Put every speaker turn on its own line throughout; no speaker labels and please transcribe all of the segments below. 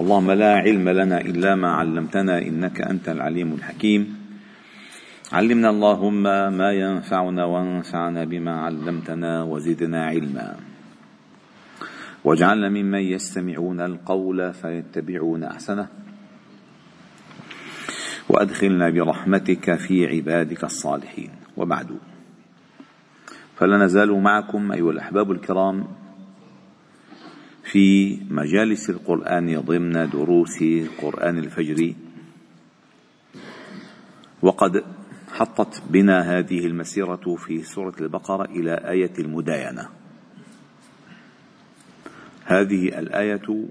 اللهم لا علم لنا إلا ما علمتنا إنك أنت العليم الحكيم. علمنا اللهم ما ينفعنا وانفعنا بما علمتنا وزدنا علما. واجعلنا ممن يستمعون القول فيتبعون أحسنه. وأدخلنا برحمتك في عبادك الصالحين. وبعد. فلا نزال معكم أيها الأحباب الكرام في مجالس القرآن ضمن دروس قران الفجر وقد حطت بنا هذه المسيرة في سورة البقرة إلى آية المداينة. هذه الآية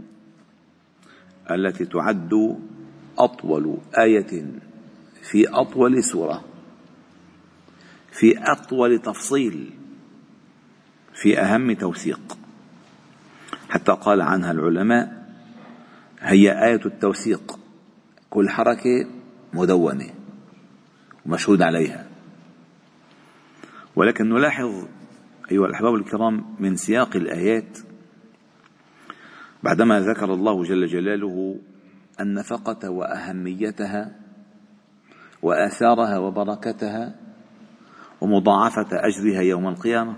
التي تعد أطول آية في أطول سورة في أطول تفصيل في أهم توثيق. حتى قال عنها العلماء هي آية التوثيق كل حركة مدونة ومشهود عليها. ولكن نلاحظ أيها الأحباب الكرام من سياق الآيات بعدما ذكر الله جل جلاله النفقة وأهميتها وآثارها وبركتها ومضاعفة أجرها يوم القيامة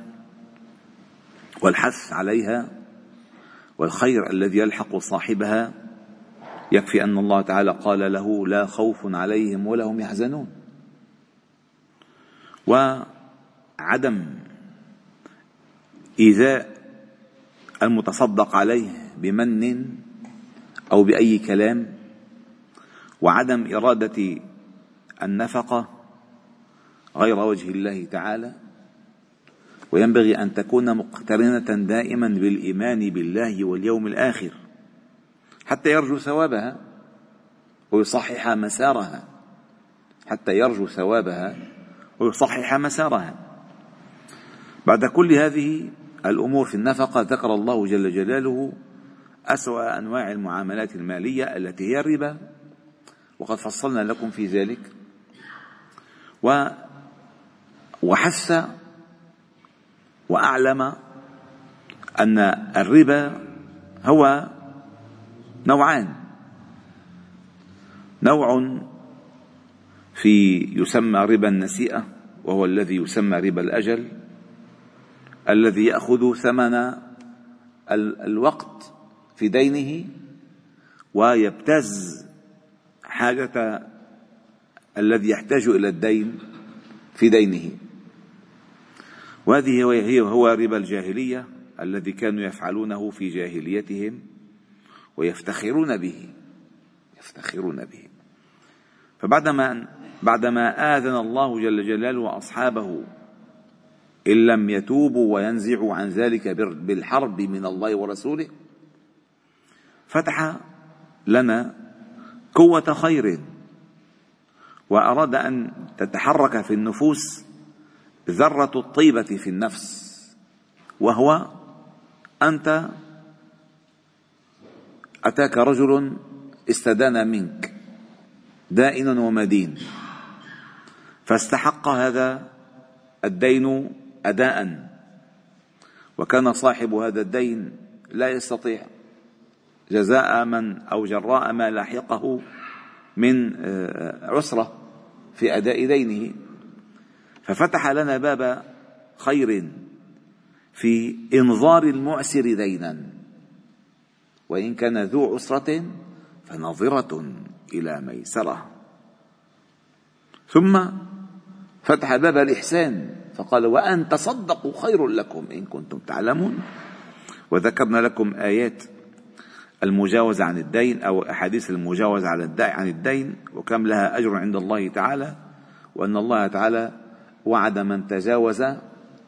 والحث عليها والخير الذي يلحق صاحبها يكفي أن الله تعالى قال له لا خوف عليهم ولا هم يحزنون. وعدم إيذاء المتصدق عليه بمن أو بأي كلام وعدم إرادة النفقة غير وجه الله تعالى وينبغي أن تكون مقترنة دائما بالإيمان بالله واليوم الآخر حتى يرجو ثوابها ويصحح مسارها حتى يرجو ثوابها ويصحح مسارها. بعد كل هذه الأمور في النفقة ذكر الله جل جلاله أسوأ أنواع المعاملات المالية التي هي الربا وقد فصلنا لكم في ذلك. و وحث وأعلم أن الربا هو نوعان. نوع في يسمى ربا النسيئة وهو الذي يسمى ربا الأجل الذي يأخذ ثمن الوقت في دينه ويبتز حاجة الذي يحتاج إلى الدين في دينه. وهذه هي هو ربا الجاهلية الذي كانوا يفعلونه في جاهليتهم ويفتخرون به. يفتخرون به. فبعدما بعدما آذن الله جل جلاله أصحابه إن لم يتوبوا وينزعوا عن ذلك بالحرب من الله ورسوله فتح لنا قوة خير وأراد أن تتحرك في النفوس ذرة الطيبة في النفس وهو أنت أتاك رجل استدان منك دائن ومدين. فاستحق هذا الدين أداء وكان صاحب هذا الدين لا يستطيع جزاء من أو جراء ما لاحقه من آه، عسرة في أداء دينه. ففتح لنا باب خير في إنظار المعسر دينا. وإن كان ذو عسرة فنظرة إلى ميسرة. ثم فتح باب الإحسان فقال وأن تصدقوا خير لكم إن كنتم تعلمون. وذكرنا لكم آيات المجاوزة عن الدين أو أحاديث المجاوزة عن الدين وكم لها أجر عند الله تعالى وأن الله تعالى وعد من تجاوز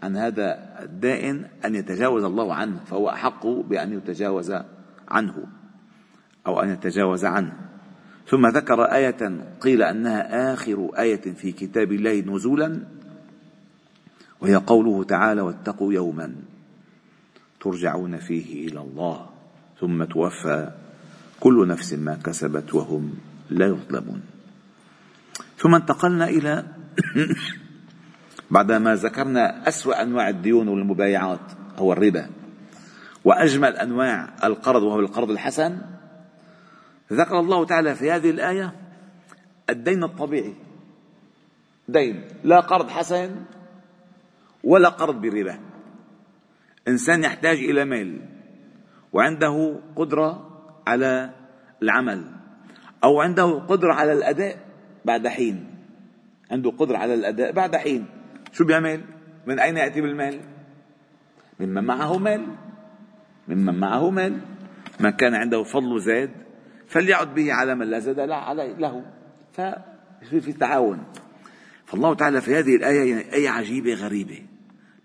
عن هذا الدائن أن يتجاوز الله عنه فهو أحق بأن يتجاوز عنه أو أن يتجاوز عنه. ثم ذكر آية قيل أنها آخر آية في كتاب الله نزولا وهي قوله تعالى واتقوا يوما ترجعون فيه إلى الله ثم توفى كل نفس ما كسبت وهم لا يظلمون. ثم انتقلنا إلى بعدما ذكرنا أسوأ أنواع الديون والمبايعات هو الربا. وأجمل أنواع القرض وهو القرض الحسن ذكر الله تعالى في هذه الآية الدين الطبيعي. دين لا قرض حسن ولا قرض بربا. إنسان يحتاج إلى مال وعنده قدرة على العمل أو عنده قدرة على الأداء بعد حين. عنده قدرة على الأداء بعد حين. شو بيعمل؟ من أين يأتي بالمال؟ ممن معه مال. ممن معه مال. من كان عنده فضل زاد فليعد به على من لا زاد له. فيصير في تعاون فالله تعالى في هذه الآية آية عجيبة غريبة.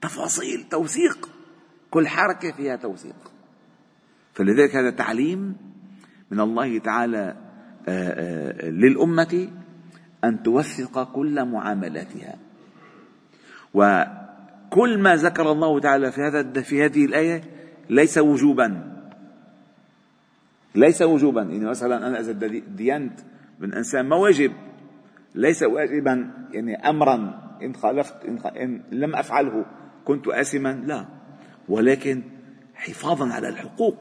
تفاصيل توثيق. كل حركة فيها توثيق. فلذلك هذا تعليم من الله تعالى آه، آه، للأمة أن توثق كل معاملاتها. وكل ما ذكر الله تعالى في هذا في هذه الآية ليس وجوبا. ليس وجوبا. يعني مثلا أنا إذا دينت من إنسان ما واجب ليس واجبا يعني أمرا. إن خالفت إن لم أفعله كنت آثما. لا. ولكن حفاظا على الحقوق.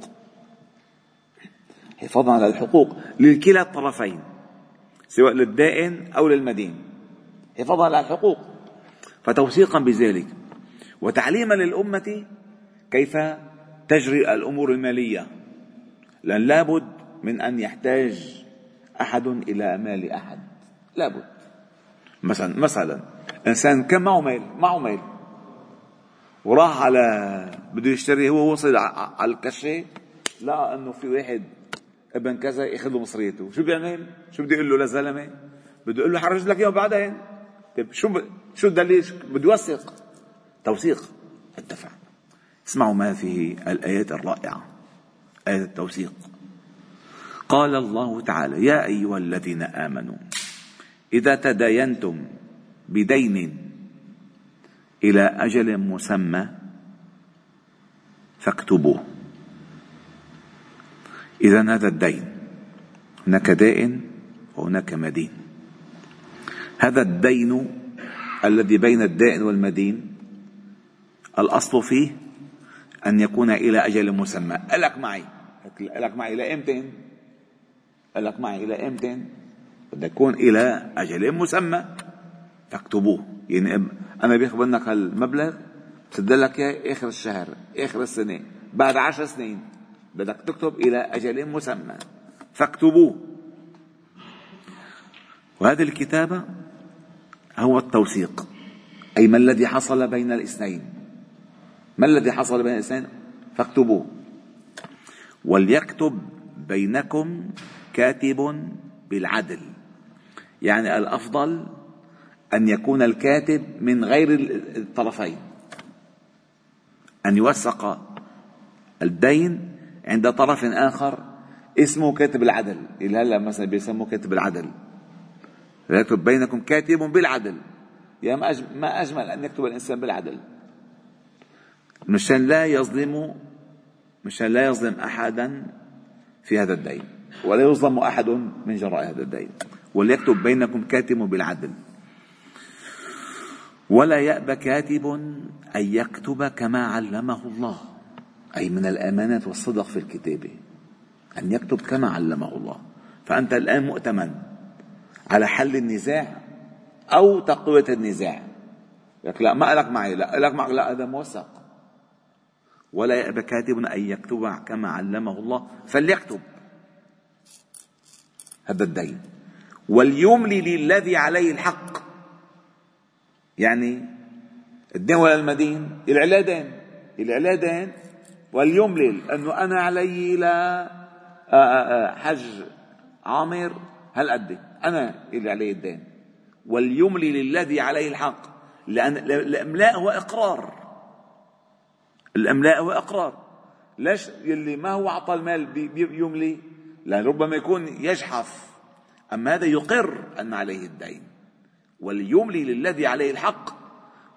حفاظا على الحقوق. لكلا الطرفين سواء للدائن أو للمدين. حفاظا على الحقوق. فتوثيقا بذلك. وتعليما للأمة كيف تجري الأمور المالية. لأن لابد من أن يحتاج أحد إلى مال أحد. لابد مثلا مثلا إنسان كان معه مال معه مال. وراح على بده يشتري هو وصل على الكشة لقى إنه في واحد ابن كذا ياخذ له مصريته. شو بيعمل؟ شو بده يقول له للزلمة؟ بده يقول له حرج لك اياه بعدين. طيب شو ب... شو الدليل؟ بده يوثق. توثيق الدفع. اسمعوا ما فيه الآيات الرائعة. آية التوثيق. قال الله تعالى يا أيها الذين آمنوا إذا تداينتم بدين إلى أجل مسمى فاكتبوه. إذا هذا الدين هناك دائن وهناك مدين. هذا الدين الذي بين الدائن والمدين الأصل فيه أن يكون إلى أجل مسمى. الك معي. الك معي إلى إمتى؟ الك معي إلى إمتى؟ بده يكون إلى أجل مسمى. فاكتبوه يعني أنا باخذ منك هالمبلغ بسد لك إياه آخر الشهر آخر السنة بعد عشر سنين. بدك تكتب إلى أجل مسمى. فاكتبوه. وهذه الكتابة هو التوثيق. أي ما الذي حصل بين الاثنين؟ ما الذي حصل بين الاثنين؟ فاكتبوه. وليكتب بينكم كاتب بالعدل. يعني الأفضل أن يكون الكاتب من غير الطرفين. أن يوثق الدين عند طرف آخر اسمه كاتب العدل. اللي هلا مثلا بيسموه كاتب العدل. يكتب بينكم كاتب بالعدل. يا ما أجمل أن يكتب الإنسان بالعدل. مشان لا يظلم مشان لا يظلم أحدا في هذا الدين. ولا يظلم أحد من جراء هذا الدين. وليكتب بينكم كاتب بالعدل. ولا يأبى كاتب أن يكتب كما علمه الله. أي من الأمانة والصدق في الكتابة أن يكتب كما علمه الله. فأنت الآن مؤتمن. على حل النزاع أو تقوية النزاع. لك لا ما لك معي لا لك معك لا هذا موثق. ولا يأبى كاتب أن يكتب كما علمه الله فليكتب. هذا الدين. وليملي للذي عليه الحق. يعني الدين ولا المدين؟ العلا دين العلا دين انه أنا علي لا آه، آه، آه، حج عامر هالقد أنا اللي علي الدين. وليملي للذي عليه الحق. لأن الأملاء هو إقرار. الأملاء هو إقرار. ليش يلي ما هو اعطى المال بيملي لأن ربما يكون يجحف. أما هذا يقر أن عليه الدين. وليملي للذي عليه الحق.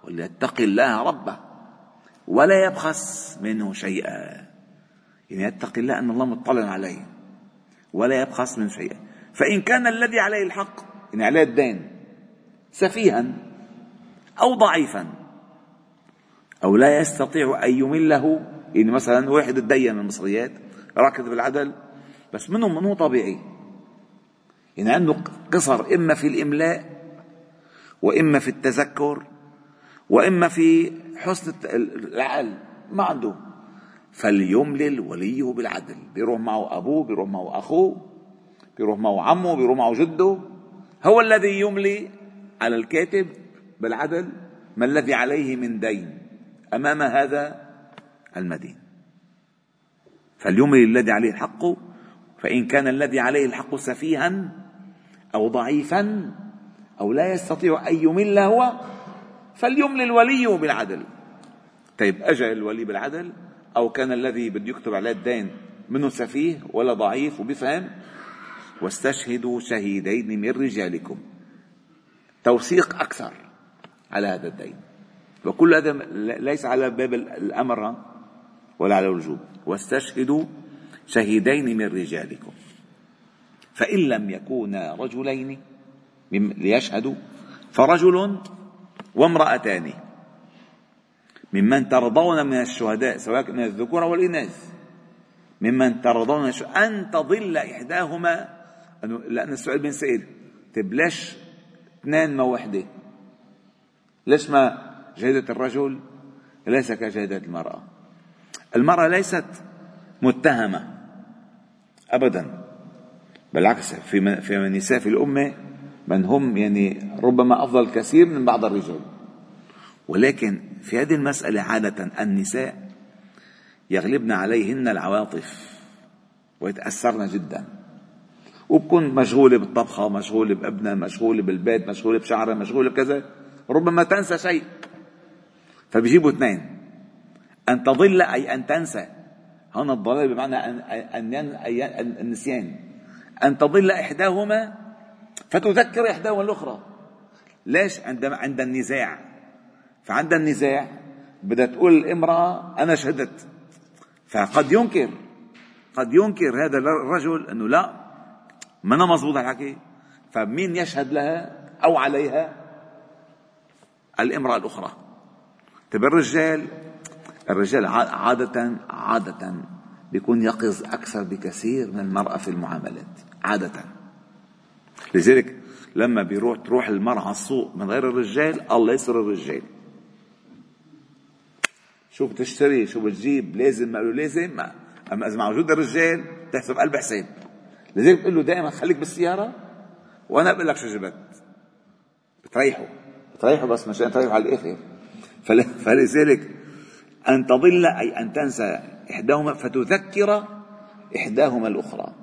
وليتقي الله ربه. ولا يبخس منه شيئا. يعني يتقي الله أن الله مطلع عليه. ولا يبخس منه شيئا. فإن كان الذي عليه الحق يعني عليه الدين سفيها أو ضعيفا أو لا يستطيع أن يمله يعني مثلا واحد تدين من المصريات راكد بالعدل بس منهم منه طبيعي. يعني عنده قصر إما في الإملاء وإما في التذكر وإما في حسن العقل ما عنده. فليملل وليه بالعدل بيروح معه أبوه بيروح معه أخوه. بيروح معه عمه بيروح معه جده. هو الذي يملي على الكاتب بالعدل ما الذي عليه من دين أمام هذا المدين. فليملي الذي عليه الحق فإن كان الذي عليه الحق سفيها أو ضعيفا أو لا يستطيع أن يمل هو فليملي الولي بالعدل. طيب أجا الولي بالعدل؟ أو كان الذي بده يكتب عليه الدين منه سفيه ولا ضعيف وبيفهم؟ واستشهدوا شهيدين من رجالكم. توثيق أكثر على هذا الدين. وكل هذا ليس على باب الأمر ولا على الوجوب. واستشهدوا شهيدين من رجالكم. فإن لم يكونا رجلين ليشهدوا فرجل وامرأتان ممن ترضون من الشهداء سواء من الذكور أو الإناث ممن ترضون أن تضل إحداهما لأن السؤال بينسأل طيب ليش اثنين ما وحدة؟ ليش ما شهادة الرجل؟ ليس كشهادة المرأة. المرأة ليست متهمة. أبدا. بالعكس في في النساء في الأمة من هم يعني ربما أفضل كثير من بعض الرجال. ولكن في هذه المسألة عادة النساء يغلبن عليهن العواطف ويتأثرن جدا. وبكون مشغولة بالطبخة مشغولة بابنها مشغولة بالبيت مشغولة بشعرها مشغولة بكذا. ربما تنسى شيء. فبيجيبوا اثنين. أن تضل أي أن تنسى. هنا الضلال بمعنى أن, أن النسيان. أن تضل إحداهما فتذكر إحداهما الأخرى. ليش؟ عندما عند النزاع. فعند النزاع بدها تقول الامرأة أنا شهدت. فقد ينكر. قد ينكر هذا الرجل أنه لا. ما أنا مضبوط الحكي؟ فمين يشهد لها أو عليها؟ الامرأة الأخرى. طيب الرجال؟ الرجال عادة عادة بيكون يقظ أكثر بكثير من المرأة في المعاملات عادة. لذلك لما بيروح تروح المرأة على السوق من غير الرجال الله يسر الرجال. شو بتشتري؟ شو بتجيب؟ لازم ما لازم؟ ما أما إذا موجود الرجال تحسب قلب حساب. لذلك بتقول له دائما خليك بالسيارة وأنا بقول لك شو جبت؟ بتريحه بتريحه بس مشان تريحه على الآخر. فلذلك أن تضل أي أن تنسى إحداهما فتذكر إحداهما الأخرى.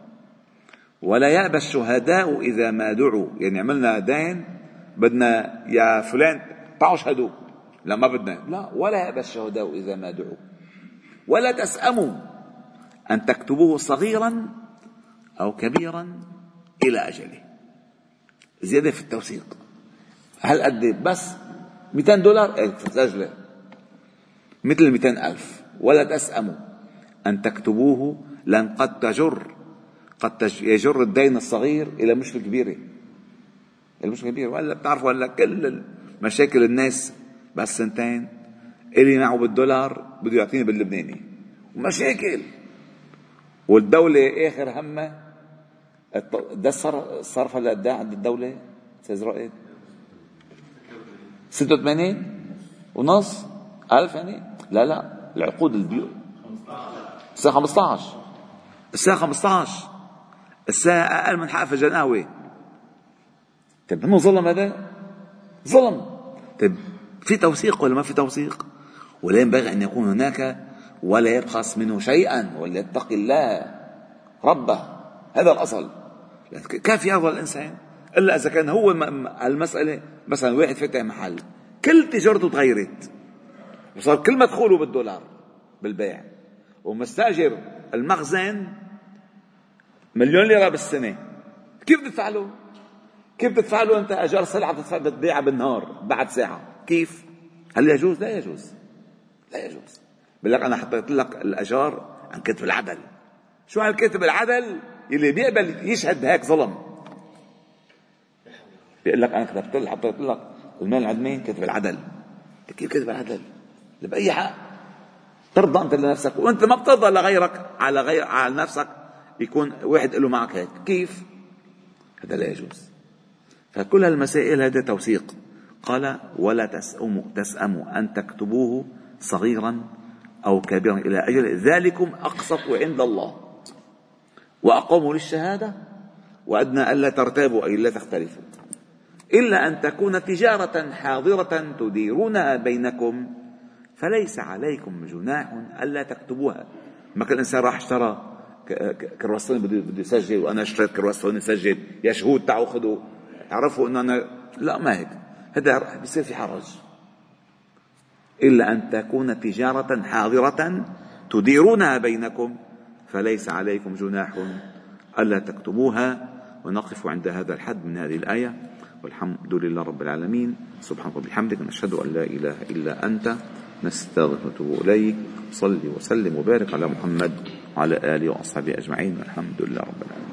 ولا يأبى الشهداء إذا ما دعوا. يعني عملنا دين بدنا يا فلان تعوا اشهدوا لا ما بدنا. لا ولا يأبى الشهداء إذا ما دعوا. ولا تسأموا أن تكتبوه صغيرا أو كبيرا إلى أجله. زيادة في التوثيق. هل قد بس 200 دولار؟ إيه تسجله مثل 200 ألف. ولا تسأموا أن تكتبوه لن قد تجر قد يجر الدين الصغير إلى مشكلة كبيرة المشكلة كبيرة ولا بتعرفوا هلا كل مشاكل الناس بس سنتين. اللي معه بالدولار بده يعطيني باللبناني. ومشاكل والدولة آخر همها ده الصرف هلا قد عند الدولة أستاذ رائد؟ 86 ونص؟ ألف يعني؟ لا لا العقود البيوت الساعة 15 الساعة 15 الساعة أقل من حق فنجان قهوة طيب منه ظلم هذا؟ ظلم. طيب في توثيق ولا ما في توثيق؟ ولا ينبغي أن يكون هناك ولا يبخس منه شيئا وليتقي الله ربه. هذا الأصل. كيف يرضى الإنسان؟ إلا إذا كان هو المسألة مثلا واحد فتح محل كل تجارته تغيرت. وصار كل مدخوله بالدولار بالبيع. ومستأجر المخزن مليون ليرة بالسنة. كيف تدفع له؟ كيف تدفع له أنت أجار سلعة بتبيعها بالنهار بعد ساعة؟ كيف؟ هل يجوز؟ لا يجوز. لا يجوز. بقول لك أنا حطيت لك الأجار عن كتب العدل. شو هالكتب العدل؟ اللي بيقبل يشهد بهيك ظلم. بيقول لك أنا كتبت لك حطيت لك المال عند مين؟ كتب العدل. كيف كتب العدل؟ بأي حق. ترضى أنت لنفسك وأنت ما بترضى لغيرك على غير على نفسك يكون واحد له معك هيك. كيف؟ هذا لا يجوز. فكل هالمسائل هذا توثيق. قال ولا تسأموا تسأموا أن تكتبوه صغيرا أو كبيرا إلى أجل ذلكم أقسط عند الله. وأقوموا للشهادة وأدنى ألا ترتابوا أي لا تختلفوا. إلا أن تكون تجارة حاضرة تديرونها بينكم فليس عليكم جناح ألا تكتبوها. ما كان الإنسان راح اشترى كرواسون بده يسجل وأنا اشتريت كرواسون يسجل. يا شهود تعوا خذوا. اعرفوا إنه أنا لا ما هيك. هذا بصير في حرج. إلا أن تكون تجارة حاضرة تديرونها بينكم. فليس عليكم جناح ألا تكتبوها ونقف عند هذا الحد من هذه الآية. والحمد لله رب العالمين. سبحانك وبحمدك نشهد أن لا إله إلا أنت نستغفرك إليك. صلي وسلم وبارك على محمد وعلى آله وأصحابه أجمعين. والحمد لله رب العالمين.